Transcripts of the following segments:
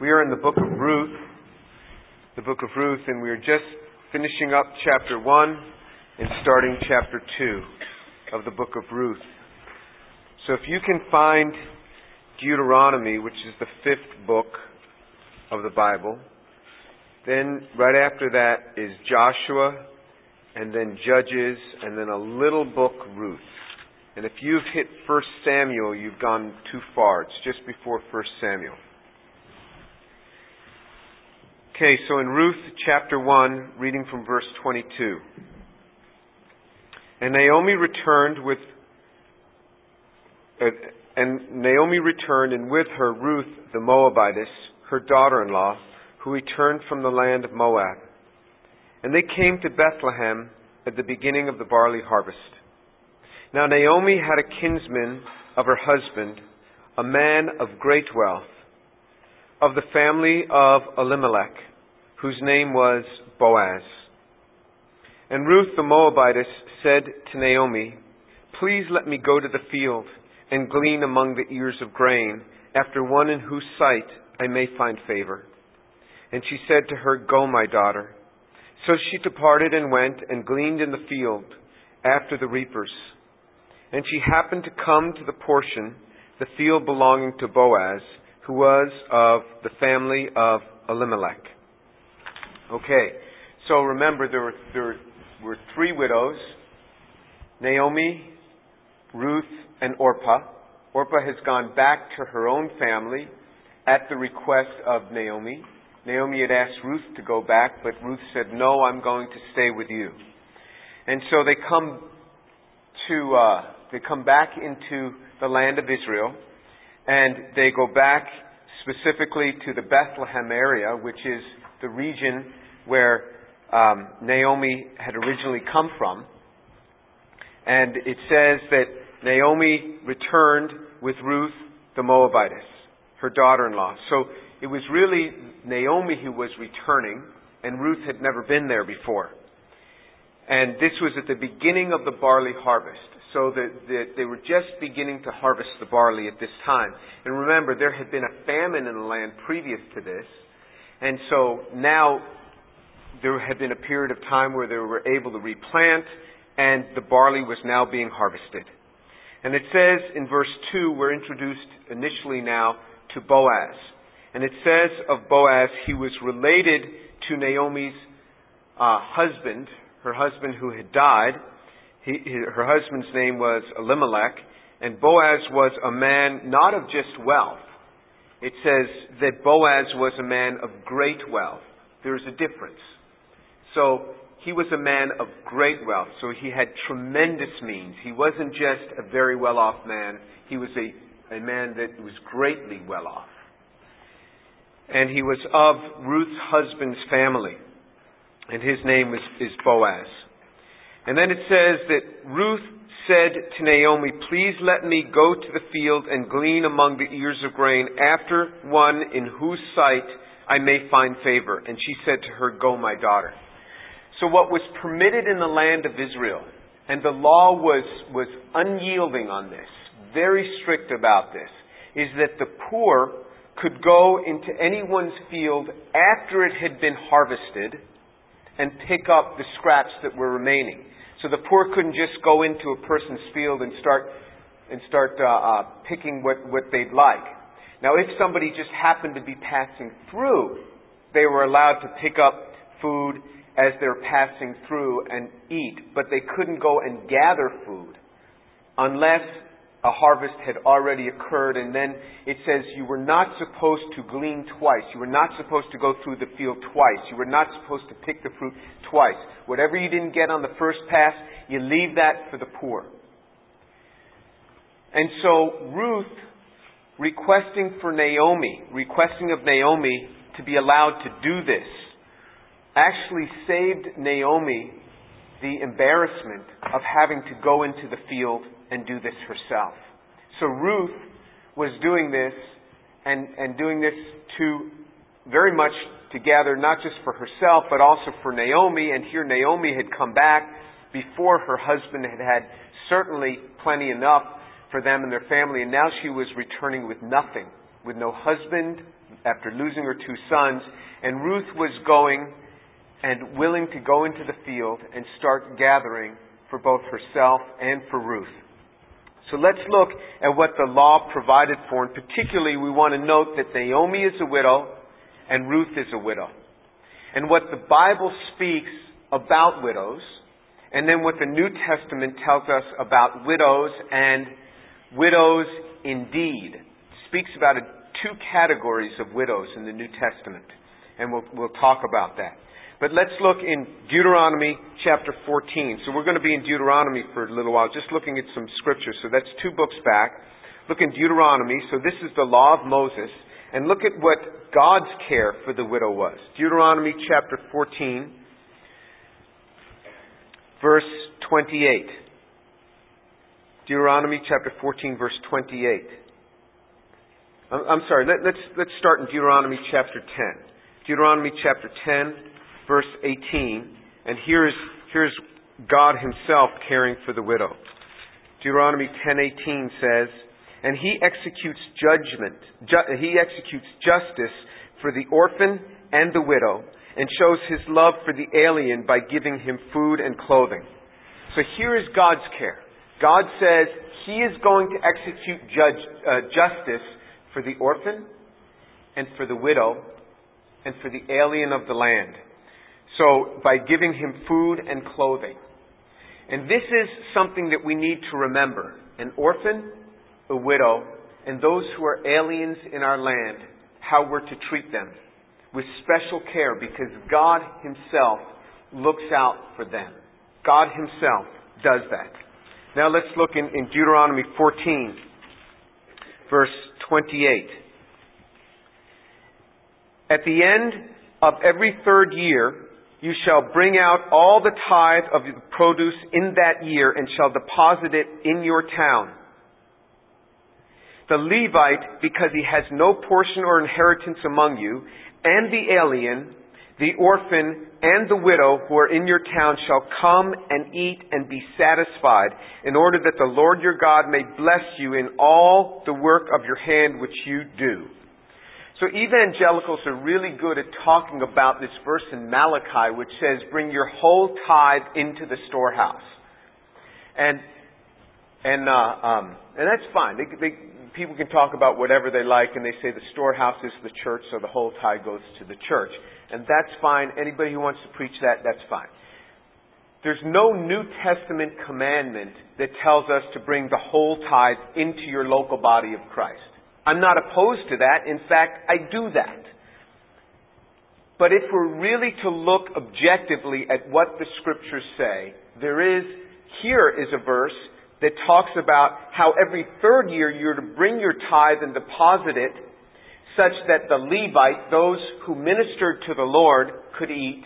We are in the book of Ruth, the book of Ruth, and we are just finishing up chapter 1 and starting chapter 2 of the book of Ruth. So if you can find Deuteronomy, which is the fifth book of the Bible, then right after that is Joshua, and then Judges, and then a little book, Ruth. And if you've hit 1 Samuel, you've gone too far. It's just before 1 Samuel. Okay, so in Ruth chapter 1, reading from verse 22. And Naomi returned with uh, and Naomi returned and with her Ruth the Moabitess, her daughter-in-law, who returned from the land of Moab. And they came to Bethlehem at the beginning of the barley harvest. Now Naomi had a kinsman of her husband, a man of great wealth, of the family of Elimelech whose name was Boaz. And Ruth the Moabitess said to Naomi, Please let me go to the field and glean among the ears of grain after one in whose sight I may find favor. And she said to her, Go, my daughter. So she departed and went and gleaned in the field after the reapers. And she happened to come to the portion, the field belonging to Boaz, who was of the family of Elimelech. Okay, so remember there were, there were three widows Naomi, Ruth, and Orpah. Orpah has gone back to her own family at the request of Naomi. Naomi had asked Ruth to go back, but Ruth said, No, I'm going to stay with you. And so they come to, uh, they come back into the land of Israel, and they go back specifically to the Bethlehem area, which is the region where um, Naomi had originally come from. And it says that Naomi returned with Ruth the Moabitess, her daughter in law. So it was really Naomi who was returning, and Ruth had never been there before. And this was at the beginning of the barley harvest. So that the, they were just beginning to harvest the barley at this time. And remember, there had been a famine in the land previous to this. And so now there had been a period of time where they were able to replant, and the barley was now being harvested. And it says in verse 2, we're introduced initially now to Boaz. And it says of Boaz, he was related to Naomi's uh, husband, her husband who had died. He, her husband's name was Elimelech, and Boaz was a man not of just wealth. It says that Boaz was a man of great wealth. There's a difference. So he was a man of great wealth. So he had tremendous means. He wasn't just a very well off man, he was a, a man that was greatly well off. And he was of Ruth's husband's family. And his name is, is Boaz. And then it says that Ruth said to Naomi, Please let me go to the field and glean among the ears of grain after one in whose sight I may find favor. And she said to her, Go, my daughter. So what was permitted in the land of Israel, and the law was, was unyielding on this, very strict about this, is that the poor could go into anyone's field after it had been harvested and pick up the scraps that were remaining. So the poor couldn't just go into a person's field and start and start uh, uh, picking what, what they'd like. Now, if somebody just happened to be passing through, they were allowed to pick up food as they're passing through and eat, but they couldn't go and gather food unless a harvest had already occurred. And then it says you were not supposed to glean twice. You were not supposed to go through the field twice. You were not supposed to pick the fruit twice. Whatever you didn't get on the first pass, you leave that for the poor. And so Ruth, requesting for Naomi, requesting of Naomi to be allowed to do this, actually saved Naomi the embarrassment of having to go into the field and do this herself. So Ruth was doing this and, and doing this to very much to gather not just for herself but also for Naomi. And here Naomi had come back before her husband had had certainly plenty enough for them and their family. And now she was returning with nothing, with no husband, after losing her two sons, and Ruth was going and willing to go into the field and start gathering for both herself and for Ruth. So let's look at what the law provided for, and particularly we want to note that Naomi is a widow and Ruth is a widow. And what the Bible speaks about widows, and then what the New Testament tells us about widows and widows indeed. Speaks about two categories of widows in the New Testament, and we'll, we'll talk about that. But let's look in Deuteronomy chapter 14. So we're going to be in Deuteronomy for a little while, just looking at some scripture. So that's two books back. Look in Deuteronomy. So this is the law of Moses. And look at what God's care for the widow was. Deuteronomy chapter 14, verse 28. Deuteronomy chapter 14, verse 28. I'm sorry, let, us let's, let's start in Deuteronomy chapter 10. Deuteronomy chapter 10, verse 18, and here's, here's God himself caring for the widow. Deuteronomy 10:18 says, "And he executes judgment, ju- he executes justice for the orphan and the widow, and shows his love for the alien by giving him food and clothing." So here is God's care. God says he is going to execute judge, uh, justice for the orphan and for the widow and for the alien of the land. So, by giving him food and clothing. And this is something that we need to remember. An orphan, a widow, and those who are aliens in our land, how we're to treat them with special care because God Himself looks out for them. God Himself does that. Now let's look in, in Deuteronomy 14, verse 28. At the end of every third year, you shall bring out all the tithe of the produce in that year and shall deposit it in your town. The Levite, because he has no portion or inheritance among you, and the alien, the orphan, and the widow who are in your town shall come and eat and be satisfied, in order that the Lord your God may bless you in all the work of your hand which you do. So evangelicals are really good at talking about this verse in Malachi, which says, "Bring your whole tithe into the storehouse," and and uh, um, and that's fine. They, they, people can talk about whatever they like, and they say the storehouse is the church, so the whole tithe goes to the church, and that's fine. Anybody who wants to preach that, that's fine. There's no New Testament commandment that tells us to bring the whole tithe into your local body of Christ. I'm not opposed to that. In fact, I do that. But if we're really to look objectively at what the scriptures say, there is, here is a verse that talks about how every third year you're to bring your tithe and deposit it such that the Levite, those who ministered to the Lord, could eat,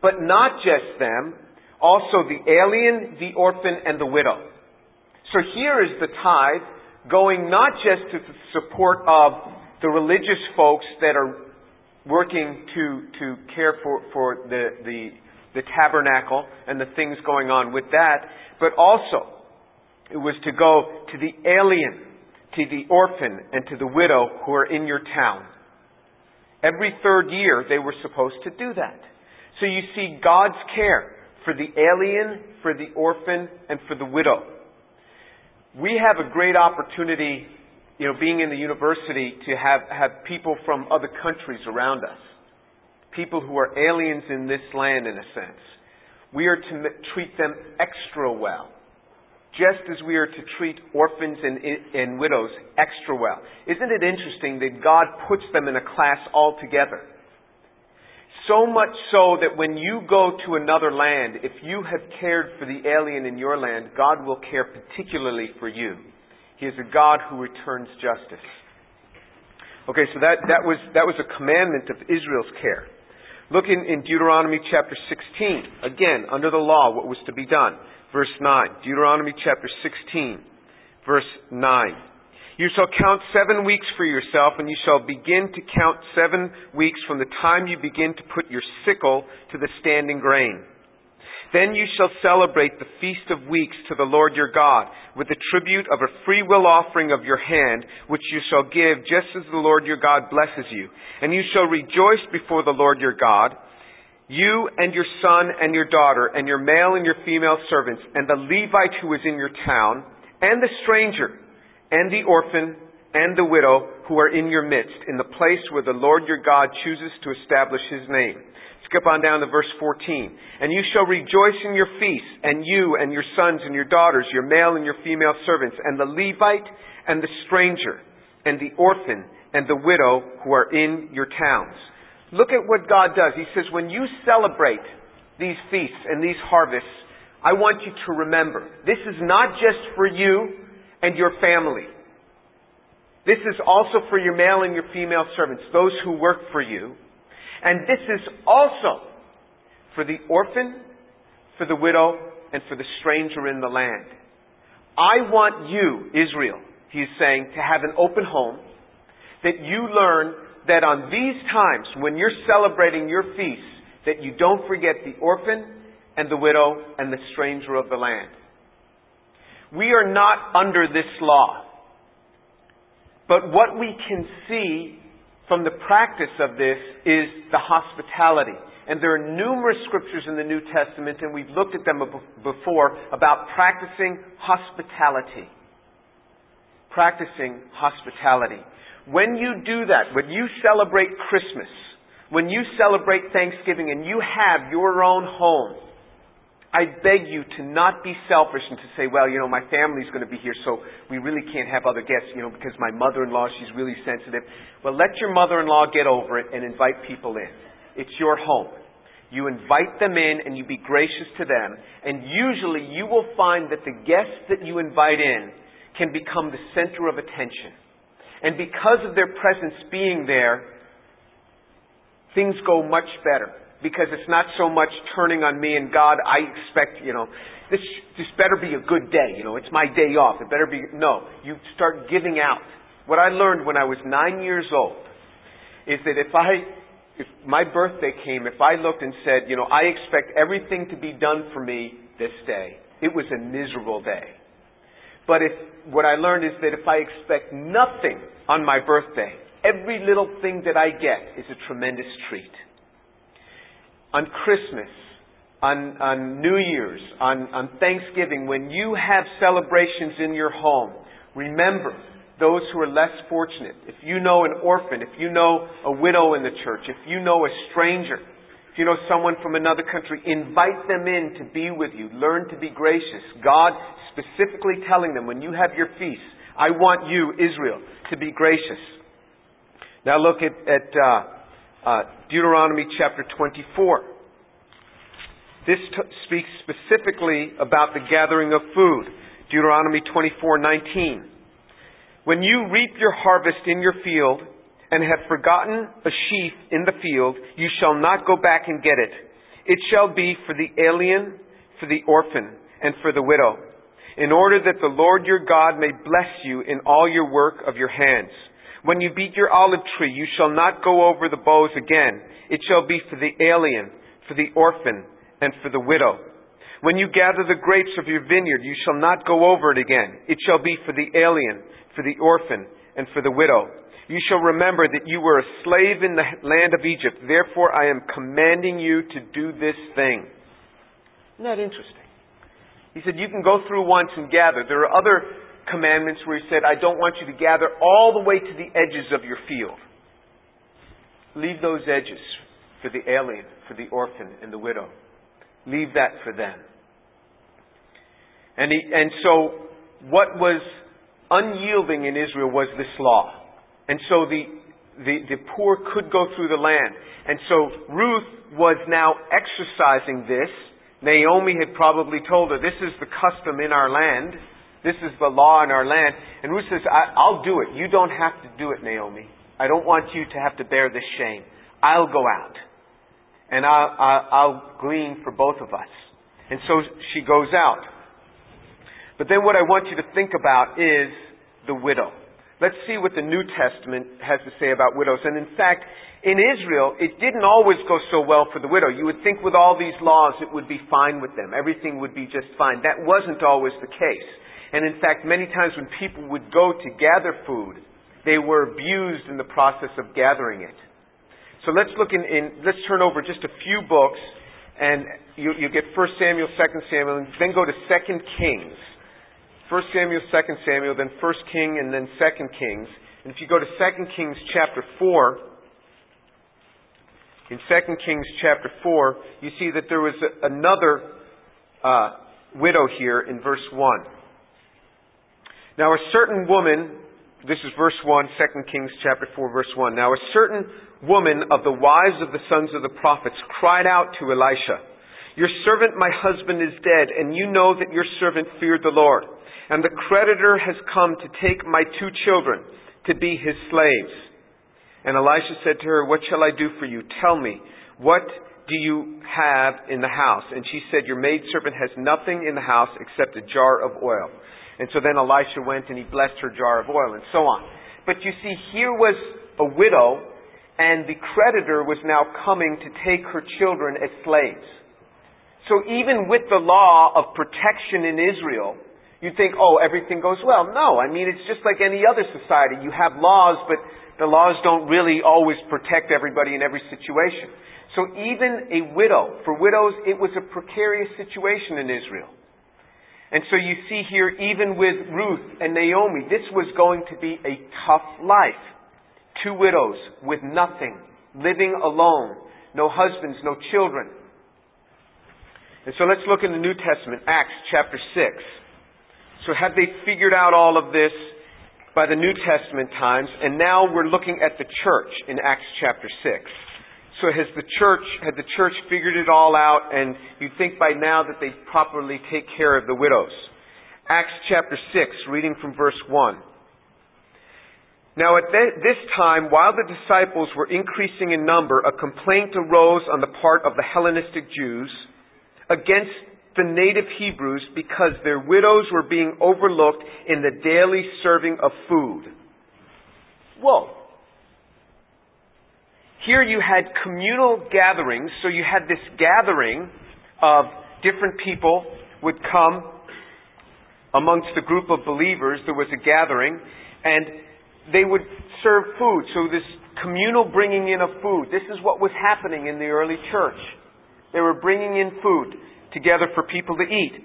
but not just them, also the alien, the orphan, and the widow. So here is the tithe going not just to the support of the religious folks that are working to, to care for, for the, the, the tabernacle and the things going on with that, but also it was to go to the alien, to the orphan, and to the widow who are in your town. Every third year they were supposed to do that. So you see God's care for the alien, for the orphan, and for the widow we have a great opportunity, you know, being in the university to have, have people from other countries around us. People who are aliens in this land, in a sense. We are to treat them extra well. Just as we are to treat orphans and, and widows extra well. Isn't it interesting that God puts them in a class altogether? So much so that when you go to another land, if you have cared for the alien in your land, God will care particularly for you. He is a God who returns justice. Okay, so that, that, was, that was a commandment of Israel's care. Look in, in Deuteronomy chapter 16. Again, under the law, what was to be done. Verse 9. Deuteronomy chapter 16, verse 9. You shall count seven weeks for yourself, and you shall begin to count seven weeks from the time you begin to put your sickle to the standing grain. Then you shall celebrate the Feast of Weeks to the Lord your God, with the tribute of a freewill offering of your hand, which you shall give just as the Lord your God blesses you. And you shall rejoice before the Lord your God, you and your son and your daughter, and your male and your female servants, and the Levite who is in your town, and the stranger, and the orphan, and the widow who are in your midst, in the place where the Lord your God chooses to establish his name skip on down to verse 14. And you shall rejoice in your feasts, and you and your sons and your daughters, your male and your female servants, and the Levite and the stranger, and the orphan and the widow who are in your towns. Look at what God does. He says, when you celebrate these feasts and these harvests, I want you to remember, this is not just for you and your family. This is also for your male and your female servants, those who work for you. And this is also for the orphan, for the widow, and for the stranger in the land. I want you, Israel, he's saying, to have an open home, that you learn that on these times, when you're celebrating your feasts, that you don't forget the orphan and the widow and the stranger of the land. We are not under this law. But what we can see from the practice of this is the hospitality. And there are numerous scriptures in the New Testament, and we've looked at them before, about practicing hospitality. Practicing hospitality. When you do that, when you celebrate Christmas, when you celebrate Thanksgiving and you have your own home, I beg you to not be selfish and to say, well, you know, my family's going to be here, so we really can't have other guests, you know, because my mother-in-law, she's really sensitive. Well, let your mother-in-law get over it and invite people in. It's your home. You invite them in and you be gracious to them. And usually you will find that the guests that you invite in can become the center of attention. And because of their presence being there, things go much better because it's not so much turning on me and God. I expect, you know, this this better be a good day. You know, it's my day off. It better be no. You start giving out. What I learned when I was nine years old is that if I if my birthday came, if I looked and said, you know, I expect everything to be done for me this day, it was a miserable day. But if what I learned is that if I expect nothing on my birthday, every little thing that I get is a tremendous treat on Christmas, on, on New Year's, on, on Thanksgiving, when you have celebrations in your home, remember those who are less fortunate. If you know an orphan, if you know a widow in the church, if you know a stranger, if you know someone from another country, invite them in to be with you. Learn to be gracious. God specifically telling them when you have your feast, I want you, Israel, to be gracious. Now look at, at uh, uh, Deuteronomy chapter 24. This t- speaks specifically about the gathering of food. Deuteronomy 24:19. When you reap your harvest in your field and have forgotten a sheaf in the field, you shall not go back and get it. It shall be for the alien, for the orphan, and for the widow, in order that the Lord your God may bless you in all your work of your hands. When you beat your olive tree, you shall not go over the boughs again. It shall be for the alien, for the orphan, and for the widow. When you gather the grapes of your vineyard, you shall not go over it again. It shall be for the alien, for the orphan, and for the widow. You shall remember that you were a slave in the land of Egypt. Therefore, I am commanding you to do this thing. Isn't that interesting? He said, You can go through once and gather. There are other commandments where he said, I don't want you to gather all the way to the edges of your field. Leave those edges for the alien, for the orphan, and the widow. Leave that for them. And, he, and so, what was unyielding in Israel was this law. And so the, the, the poor could go through the land. And so Ruth was now exercising this. Naomi had probably told her, This is the custom in our land. This is the law in our land. And Ruth says, I'll do it. You don't have to do it, Naomi. I don't want you to have to bear this shame. I'll go out. And I'll, I'll, I'll glean for both of us. And so she goes out. But then what I want you to think about is the widow. let's see what the New Testament has to say about widows. And in fact, in Israel, it didn't always go so well for the widow. You would think with all these laws it would be fine with them. Everything would be just fine. That wasn't always the case. And in fact, many times when people would go to gather food, they were abused in the process of gathering it. So let's look in, in let's turn over just a few books and you, you get 1 Samuel, 2 Samuel, and then go to 2 Kings. 1 Samuel, 2 Samuel, then 1 King, and then 2 Kings. And if you go to 2 Kings chapter 4, in 2 Kings chapter 4, you see that there was a, another uh, widow here in verse 1. Now a certain woman, this is verse 1, 2 Kings chapter 4, verse 1. Now a certain woman of the wives of the sons of the prophets cried out to Elisha, Your servant, my husband, is dead, and you know that your servant feared the Lord. And the creditor has come to take my two children to be his slaves. And Elisha said to her, What shall I do for you? Tell me, what do you have in the house? And she said, Your maidservant has nothing in the house except a jar of oil. And so then Elisha went and he blessed her jar of oil and so on. But you see, here was a widow and the creditor was now coming to take her children as slaves. So even with the law of protection in Israel, You'd think, oh, everything goes well. No, I mean, it's just like any other society. You have laws, but the laws don't really always protect everybody in every situation. So even a widow, for widows, it was a precarious situation in Israel. And so you see here, even with Ruth and Naomi, this was going to be a tough life. Two widows with nothing, living alone, no husbands, no children. And so let's look in the New Testament, Acts chapter 6. So had they figured out all of this by the New Testament times, and now we're looking at the church in Acts chapter 6. So has the church, had the church figured it all out, and you'd think by now that they'd properly take care of the widows. Acts chapter 6, reading from verse 1. Now at this time, while the disciples were increasing in number, a complaint arose on the part of the Hellenistic Jews against the native Hebrews because their widows were being overlooked in the daily serving of food. Whoa. Here you had communal gatherings, so you had this gathering of different people would come amongst a group of believers. There was a gathering, and they would serve food. So this communal bringing in of food. This is what was happening in the early church. They were bringing in food together for people to eat.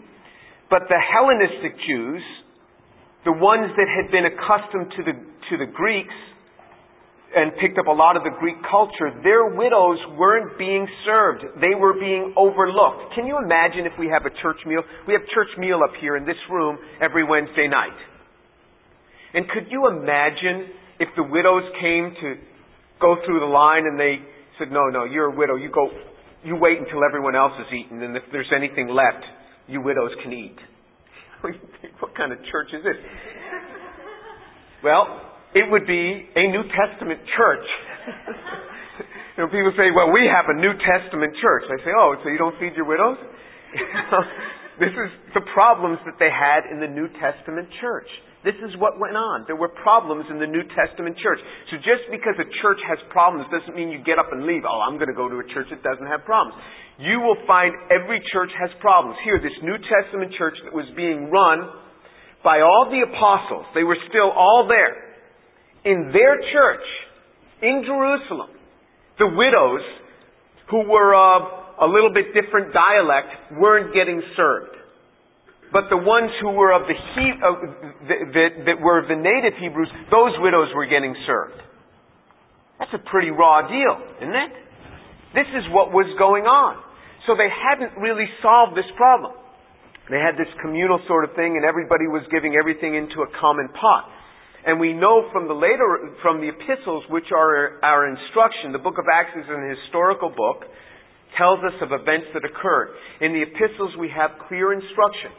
But the Hellenistic Jews, the ones that had been accustomed to the, to the Greeks and picked up a lot of the Greek culture, their widows weren't being served. They were being overlooked. Can you imagine if we have a church meal? We have church meal up here in this room every Wednesday night. And could you imagine if the widows came to go through the line and they said, no, no, you're a widow. You go you wait until everyone else has eaten, and if there's anything left, you widows can eat. what kind of church is this? Well, it would be a New Testament church. you know, people say, well, we have a New Testament church. I say, oh, so you don't feed your widows? this is the problems that they had in the New Testament church. This is what went on. There were problems in the New Testament church. So just because a church has problems doesn't mean you get up and leave. Oh, I'm going to go to a church that doesn't have problems. You will find every church has problems. Here, this New Testament church that was being run by all the apostles, they were still all there. In their church, in Jerusalem, the widows who were of a little bit different dialect weren't getting served. But the ones who were of the he, uh, that, that were the native Hebrews, those widows were getting served. That's a pretty raw deal, isn't it? This is what was going on. So they hadn't really solved this problem. They had this communal sort of thing, and everybody was giving everything into a common pot. And we know from the later, from the epistles, which are our instruction, the book of Acts is an historical book, tells us of events that occurred. In the epistles, we have clear instruction.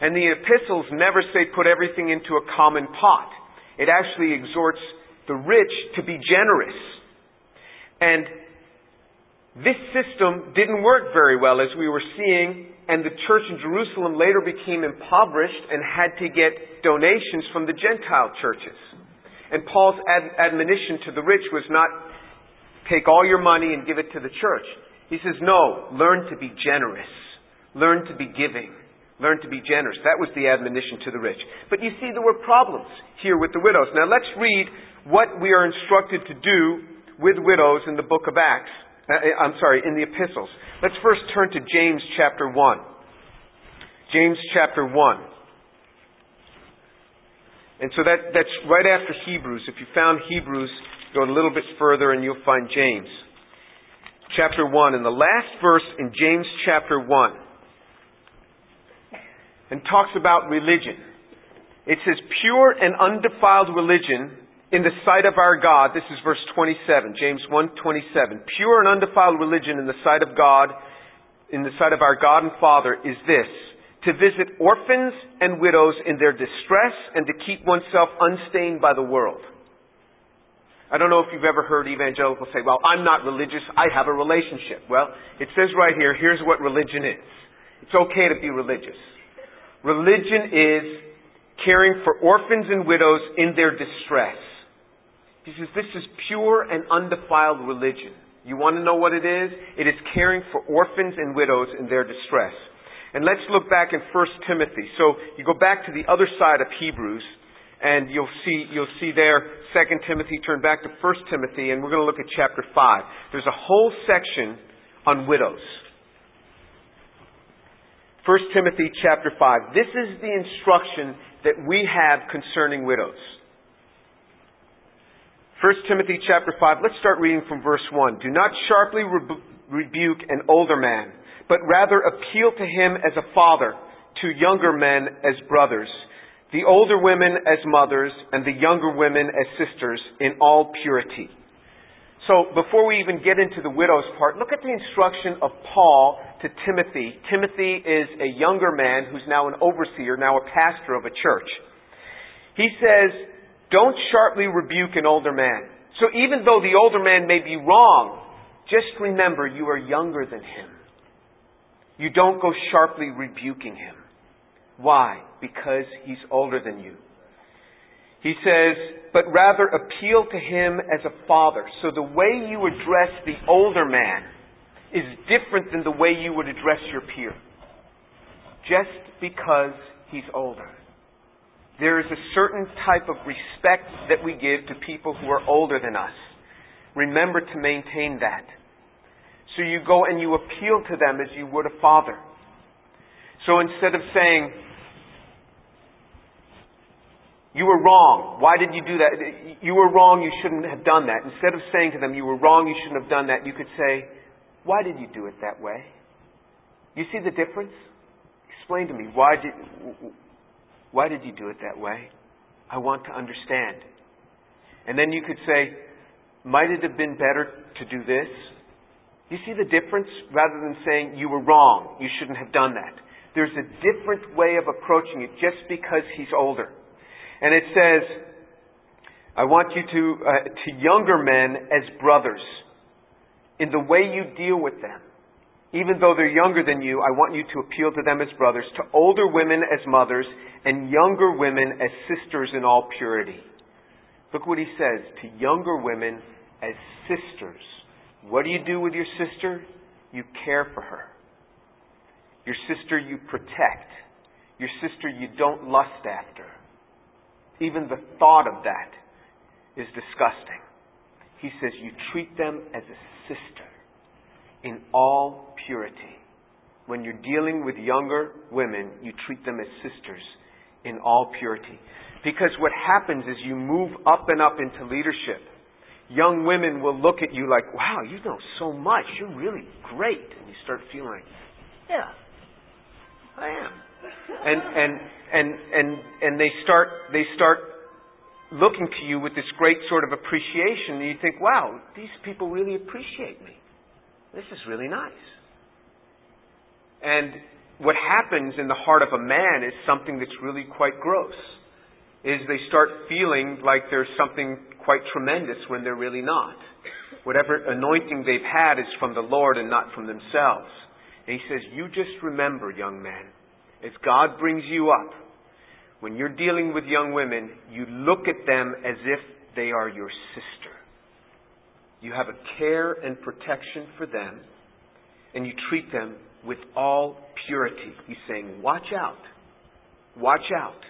And the epistles never say put everything into a common pot. It actually exhorts the rich to be generous. And this system didn't work very well as we were seeing, and the church in Jerusalem later became impoverished and had to get donations from the Gentile churches. And Paul's ad- admonition to the rich was not take all your money and give it to the church. He says, no, learn to be generous. Learn to be giving. Learn to be generous. That was the admonition to the rich. But you see, there were problems here with the widows. Now let's read what we are instructed to do with widows in the book of Acts. Uh, I'm sorry, in the epistles. Let's first turn to James chapter 1. James chapter 1. And so that, that's right after Hebrews. If you found Hebrews, go a little bit further and you'll find James. Chapter 1. And the last verse in James chapter 1 and talks about religion. It says, pure and undefiled religion in the sight of our God, this is verse 27, James 1:27. Pure and undefiled religion in the sight of God, in the sight of our God and Father is this: to visit orphans and widows in their distress and to keep oneself unstained by the world. I don't know if you've ever heard evangelicals say, well, I'm not religious, I have a relationship. Well, it says right here, here's what religion is. It's okay to be religious. Religion is caring for orphans and widows in their distress. He says this is pure and undefiled religion. You want to know what it is? It is caring for orphans and widows in their distress. And let's look back in 1 Timothy. So you go back to the other side of Hebrews, and you'll see, you'll see there 2 Timothy, turn back to 1 Timothy, and we're going to look at chapter 5. There's a whole section on widows. 1 Timothy chapter 5. This is the instruction that we have concerning widows. 1 Timothy chapter 5, let's start reading from verse 1. Do not sharply rebu- rebuke an older man, but rather appeal to him as a father, to younger men as brothers, the older women as mothers, and the younger women as sisters in all purity. So before we even get into the widow's part, look at the instruction of Paul to Timothy. Timothy is a younger man who's now an overseer, now a pastor of a church. He says, don't sharply rebuke an older man. So even though the older man may be wrong, just remember you are younger than him. You don't go sharply rebuking him. Why? Because he's older than you. He says, but rather appeal to him as a father. So the way you address the older man is different than the way you would address your peer. Just because he's older. There is a certain type of respect that we give to people who are older than us. Remember to maintain that. So you go and you appeal to them as you would a father. So instead of saying, you were wrong. Why did you do that? You were wrong. You shouldn't have done that. Instead of saying to them, you were wrong. You shouldn't have done that, you could say, why did you do it that way? You see the difference? Explain to me. Why did, why did you do it that way? I want to understand. And then you could say, might it have been better to do this? You see the difference? Rather than saying, you were wrong, you shouldn't have done that. There's a different way of approaching it just because he's older. And it says, I want you to, uh, to younger men as brothers in the way you deal with them. Even though they're younger than you, I want you to appeal to them as brothers, to older women as mothers, and younger women as sisters in all purity. Look what he says to younger women as sisters. What do you do with your sister? You care for her. Your sister you protect. Your sister you don't lust after. Even the thought of that is disgusting. He says you treat them as a sister in all purity. When you're dealing with younger women, you treat them as sisters in all purity. Because what happens is you move up and up into leadership. Young women will look at you like, wow, you know so much. You're really great. And you start feeling yeah, I am. And, and, and, and, and they start, they start looking to you with this great sort of appreciation. And you think, wow, these people really appreciate me. This is really nice. And what happens in the heart of a man is something that's really quite gross. Is they start feeling like there's something quite tremendous when they're really not. Whatever anointing they've had is from the Lord and not from themselves. And he says, you just remember, young man, as God brings you up, when you're dealing with young women, you look at them as if they are your sister. You have a care and protection for them, and you treat them with all purity. He's saying, watch out. Watch out.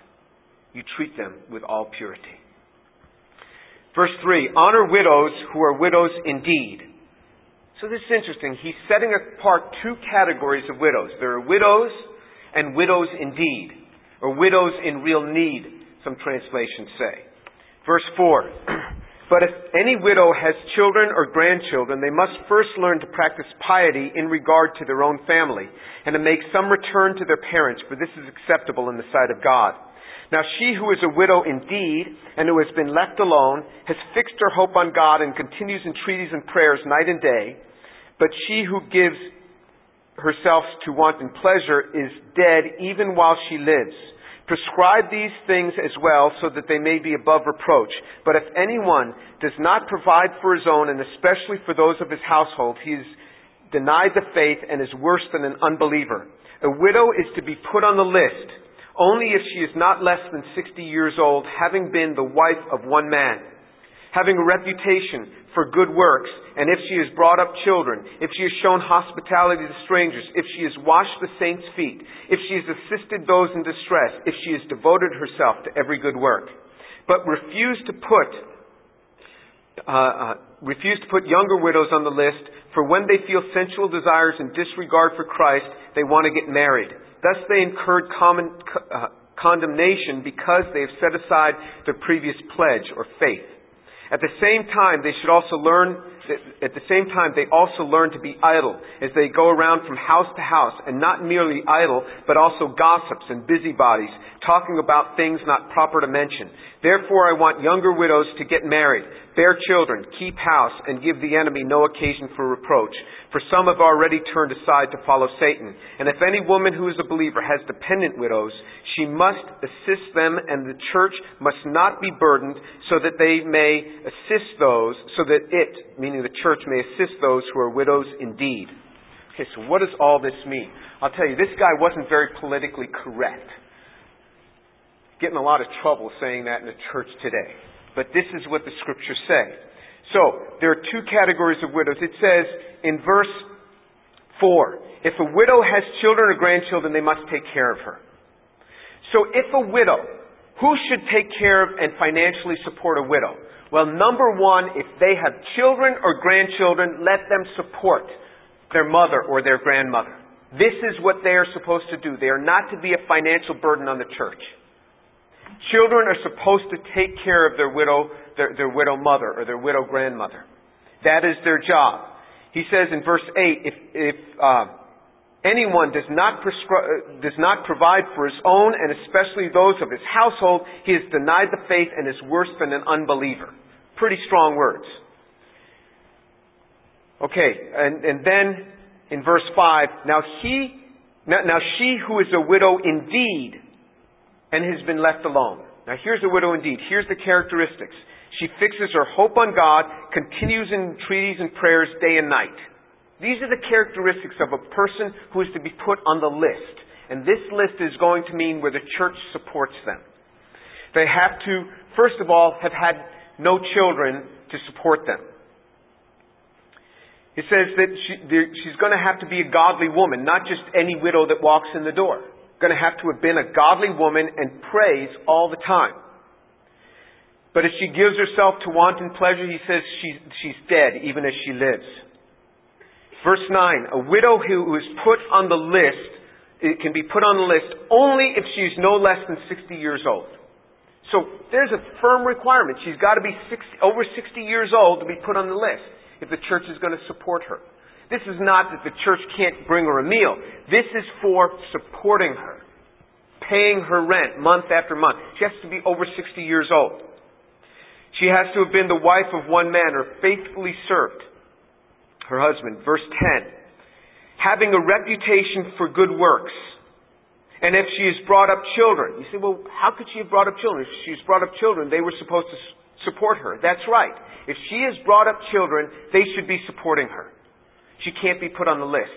You treat them with all purity. Verse 3 Honor widows who are widows indeed. So this is interesting. He's setting apart two categories of widows. There are widows and widows indeed, or widows in real need, some translations say. Verse 4 But if any widow has children or grandchildren, they must first learn to practice piety in regard to their own family, and to make some return to their parents, for this is acceptable in the sight of God. Now she who is a widow indeed, and who has been left alone, has fixed her hope on God and continues entreaties and prayers night and day. But she who gives herself to wanton pleasure is dead even while she lives. Prescribe these things as well so that they may be above reproach. But if anyone does not provide for his own, and especially for those of his household, he is denied the faith and is worse than an unbeliever. A widow is to be put on the list only if she is not less than 60 years old, having been the wife of one man having a reputation for good works, and if she has brought up children, if she has shown hospitality to strangers, if she has washed the saints' feet, if she has assisted those in distress, if she has devoted herself to every good work, but refuse to put uh, uh, refuse to put younger widows on the list, for when they feel sensual desires and disregard for Christ, they want to get married. Thus they incurred common, uh, condemnation because they have set aside their previous pledge or faith. At the same time, they should also learn, at the same time, they also learn to be idle as they go around from house to house, and not merely idle, but also gossips and busybodies, talking about things not proper to mention. Therefore, I want younger widows to get married, bear children, keep house, and give the enemy no occasion for reproach. For some have already turned aside to follow Satan. And if any woman who is a believer has dependent widows, she must assist them, and the church must not be burdened, so that they may assist those, so that it, meaning the church, may assist those who are widows indeed. Okay, so what does all this mean? I'll tell you, this guy wasn't very politically correct. Getting a lot of trouble saying that in the church today. But this is what the scriptures say. So, there are two categories of widows. It says in verse 4, if a widow has children or grandchildren, they must take care of her. So if a widow, who should take care of and financially support a widow? Well, number one, if they have children or grandchildren, let them support their mother or their grandmother. This is what they are supposed to do. They are not to be a financial burden on the church. Children are supposed to take care of their widow, their, their widow mother or their widow grandmother. That is their job. He says in verse 8, if, if uh, anyone does not, prescri- uh, does not provide for his own and especially those of his household, he has denied the faith and is worse than an unbeliever. Pretty strong words. Okay, and, and then in verse 5, now he, now, now she who is a widow indeed and has been left alone. Now here's a widow indeed. Here's the characteristics. She fixes her hope on God, continues in entreaties and prayers day and night. These are the characteristics of a person who is to be put on the list. And this list is going to mean where the church supports them. They have to, first of all, have had no children to support them. It says that she, she's going to have to be a godly woman, not just any widow that walks in the door. Going to have to have been a godly woman and prays all the time. But if she gives herself to wanton pleasure, he says she, she's dead even as she lives. Verse 9, a widow who is put on the list, it can be put on the list only if she's no less than 60 years old. So there's a firm requirement. She's got to be 60, over 60 years old to be put on the list if the church is going to support her. This is not that the church can't bring her a meal. This is for supporting her, paying her rent month after month. She has to be over 60 years old. She has to have been the wife of one man or faithfully served her husband. Verse 10. Having a reputation for good works. And if she has brought up children. You say, well, how could she have brought up children? If she's brought up children, they were supposed to support her. That's right. If she has brought up children, they should be supporting her. She can't be put on the list.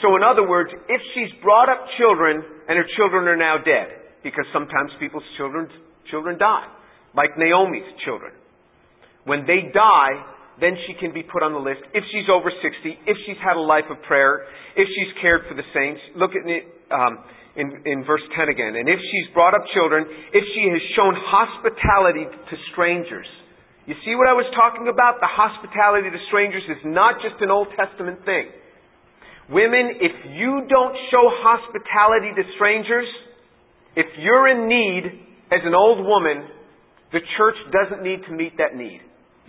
So in other words, if she's brought up children and her children are now dead, because sometimes people's children, children die, like Naomi's children. When they die, then she can be put on the list. If she's over 60, if she's had a life of prayer, if she's cared for the saints. Look at um, in, in verse 10 again. And if she's brought up children, if she has shown hospitality to strangers. You see what I was talking about? The hospitality to strangers is not just an Old Testament thing. Women, if you don't show hospitality to strangers, if you're in need as an old woman, the church doesn't need to meet that need.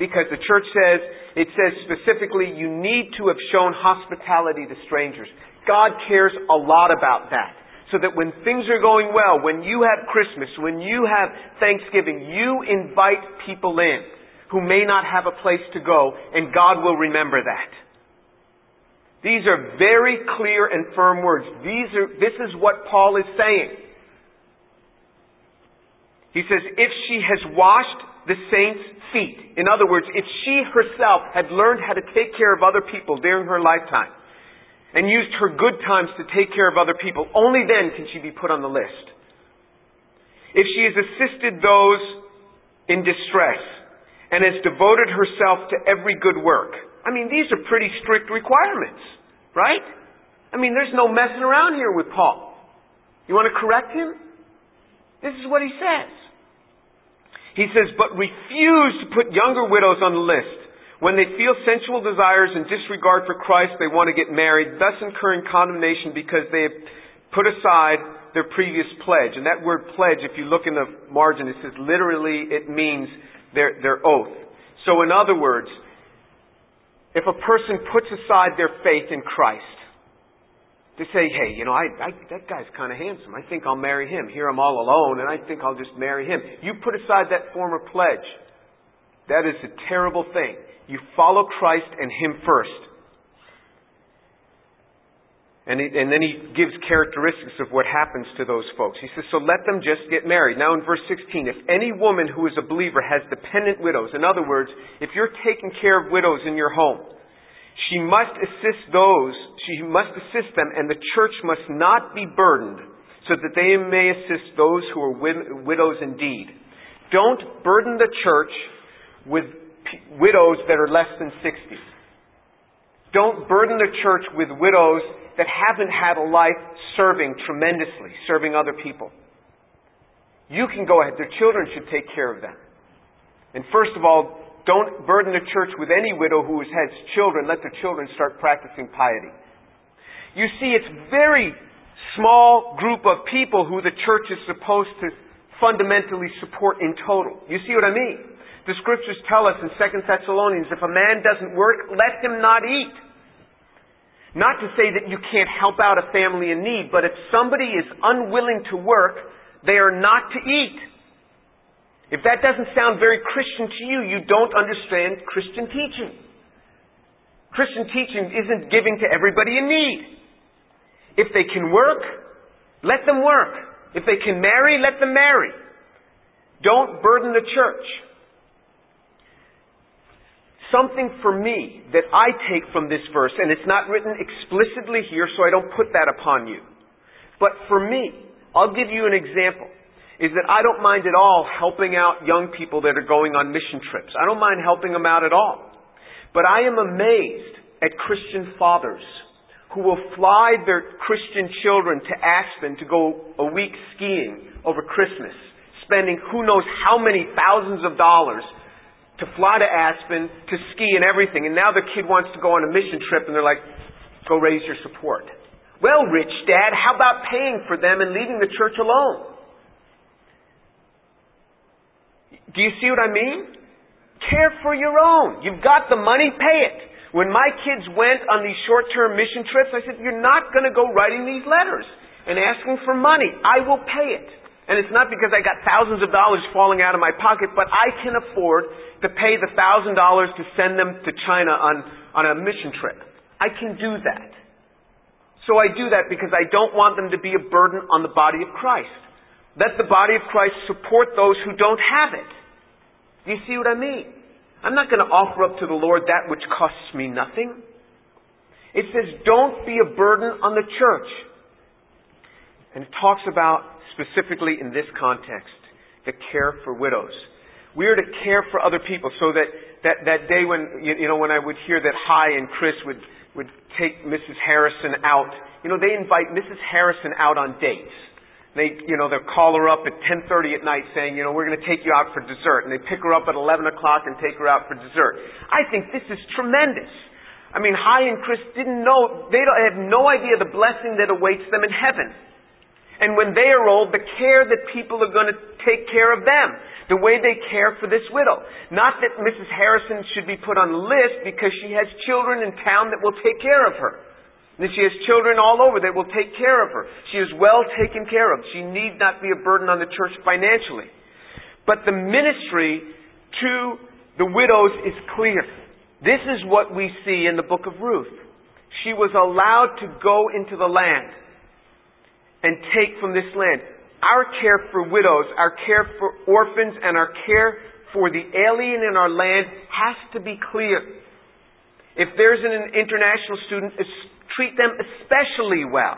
Because the church says, it says specifically, you need to have shown hospitality to strangers. God cares a lot about that. So that when things are going well, when you have Christmas, when you have Thanksgiving, you invite people in who may not have a place to go, and God will remember that. These are very clear and firm words. These are, this is what Paul is saying. He says, if she has washed the saints' feet. In other words, if she herself had learned how to take care of other people during her lifetime and used her good times to take care of other people, only then can she be put on the list. If she has assisted those in distress and has devoted herself to every good work. I mean, these are pretty strict requirements, right? I mean, there's no messing around here with Paul. You want to correct him? This is what he says. He says, but refuse to put younger widows on the list. When they feel sensual desires and disregard for Christ, they want to get married, thus incurring condemnation because they have put aside their previous pledge. And that word pledge, if you look in the margin, it says literally it means their, their oath. So in other words, if a person puts aside their faith in Christ, to say, hey, you know, I, I, that guy's kind of handsome. I think I'll marry him. Here I'm all alone, and I think I'll just marry him. You put aside that former pledge. That is a terrible thing. You follow Christ and Him first. And, he, and then he gives characteristics of what happens to those folks. He says, so let them just get married. Now in verse 16, if any woman who is a believer has dependent widows, in other words, if you're taking care of widows in your home, she must assist those, she must assist them, and the church must not be burdened, so that they may assist those who are wid- widows indeed. Don't burden the church with p- widows that are less than 60. Don't burden the church with widows that haven't had a life serving tremendously, serving other people. You can go ahead. Their children should take care of them. And first of all, don't burden the church with any widow who has children. Let the children start practicing piety. You see, it's very small group of people who the church is supposed to fundamentally support in total. You see what I mean? The scriptures tell us in 2 Thessalonians, if a man doesn't work, let him not eat. Not to say that you can't help out a family in need, but if somebody is unwilling to work, they are not to eat. If that doesn't sound very Christian to you, you don't understand Christian teaching. Christian teaching isn't giving to everybody in need. If they can work, let them work. If they can marry, let them marry. Don't burden the church. Something for me that I take from this verse, and it's not written explicitly here, so I don't put that upon you. But for me, I'll give you an example is that I don't mind at all helping out young people that are going on mission trips. I don't mind helping them out at all. But I am amazed at Christian fathers who will fly their Christian children to Aspen to go a week skiing over Christmas, spending who knows how many thousands of dollars to fly to Aspen to ski and everything. And now the kid wants to go on a mission trip and they're like, go raise your support. Well, rich dad, how about paying for them and leaving the church alone? Do you see what I mean? Care for your own. You've got the money, pay it. When my kids went on these short-term mission trips, I said, you're not going to go writing these letters and asking for money. I will pay it. And it's not because I got thousands of dollars falling out of my pocket, but I can afford to pay the thousand dollars to send them to China on, on a mission trip. I can do that. So I do that because I don't want them to be a burden on the body of Christ. Let the body of Christ support those who don't have it. Do you see what I mean? I'm not going to offer up to the Lord that which costs me nothing. It says, don't be a burden on the church. And it talks about, specifically in this context, the care for widows. We are to care for other people so that that, that day when, you, you know, when I would hear that Hi and Chris would, would take Mrs. Harrison out, you know, they invite Mrs. Harrison out on dates. They, you know, they'll call her up at 10:30 at night saying, you know, we're going to take you out for dessert, and they pick her up at 11 o'clock and take her out for dessert. I think this is tremendous. I mean, Hi and Chris didn't know, they had no idea the blessing that awaits them in heaven. And when they are old, the care that people are going to take care of them. The way they care for this widow. Not that Mrs. Harrison should be put on the list because she has children in town that will take care of her. And she has children all over that will take care of her. She is well taken care of. She need not be a burden on the church financially. But the ministry to the widows is clear. This is what we see in the book of Ruth. She was allowed to go into the land and take from this land. Our care for widows, our care for orphans, and our care for the alien in our land has to be clear. If there's an international student, treat them especially well.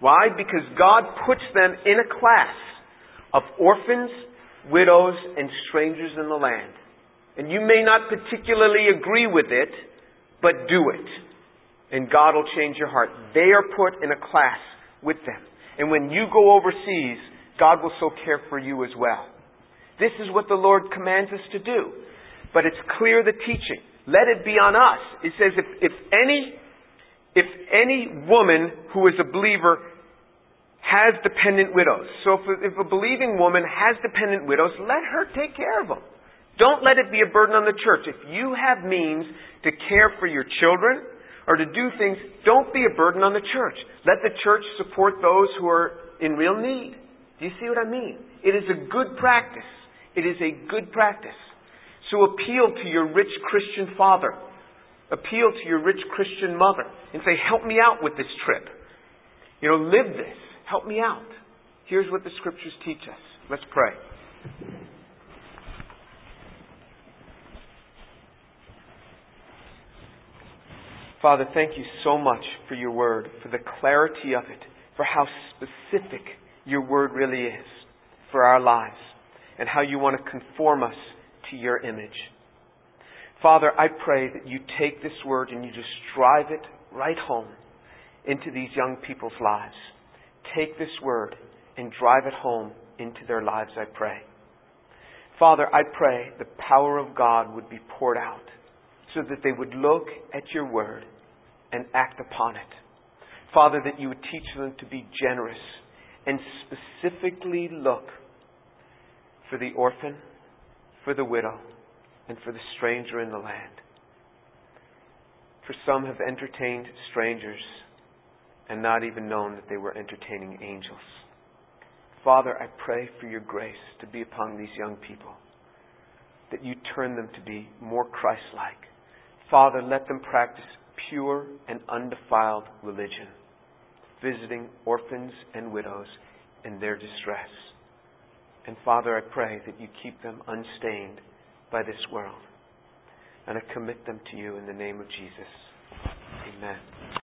Why? Because God puts them in a class of orphans, widows, and strangers in the land. And you may not particularly agree with it, but do it. And God will change your heart. They are put in a class with them. And when you go overseas, God will so care for you as well. This is what the Lord commands us to do. But it's clear the teaching. Let it be on us. It says if, if any if any woman who is a believer has dependent widows. So if, if a believing woman has dependent widows, let her take care of them. Don't let it be a burden on the church. If you have means to care for your children or to do things, don't be a burden on the church. Let the church support those who are in real need. Do you see what I mean? It is a good practice. It is a good practice. So appeal to your rich Christian father appeal to your rich Christian mother and say, Help me out with this trip. You know, live this. Help me out. Here's what the scriptures teach us. Let's pray. Father, thank you so much for your word, for the clarity of it, for how specific your word really is for our lives, and how you want to conform us to your image. Father, I pray that you take this word and you just drive it right home into these young people's lives. Take this word and drive it home into their lives, I pray. Father, I pray the power of God would be poured out so that they would look at your word and act upon it. Father, that you would teach them to be generous and specifically look for the orphan, for the widow, and for the stranger in the land. For some have entertained strangers and not even known that they were entertaining angels. Father, I pray for your grace to be upon these young people, that you turn them to be more Christ like. Father, let them practice pure and undefiled religion, visiting orphans and widows in their distress. And Father, I pray that you keep them unstained by this world. And I commit them to you in the name of Jesus. Amen.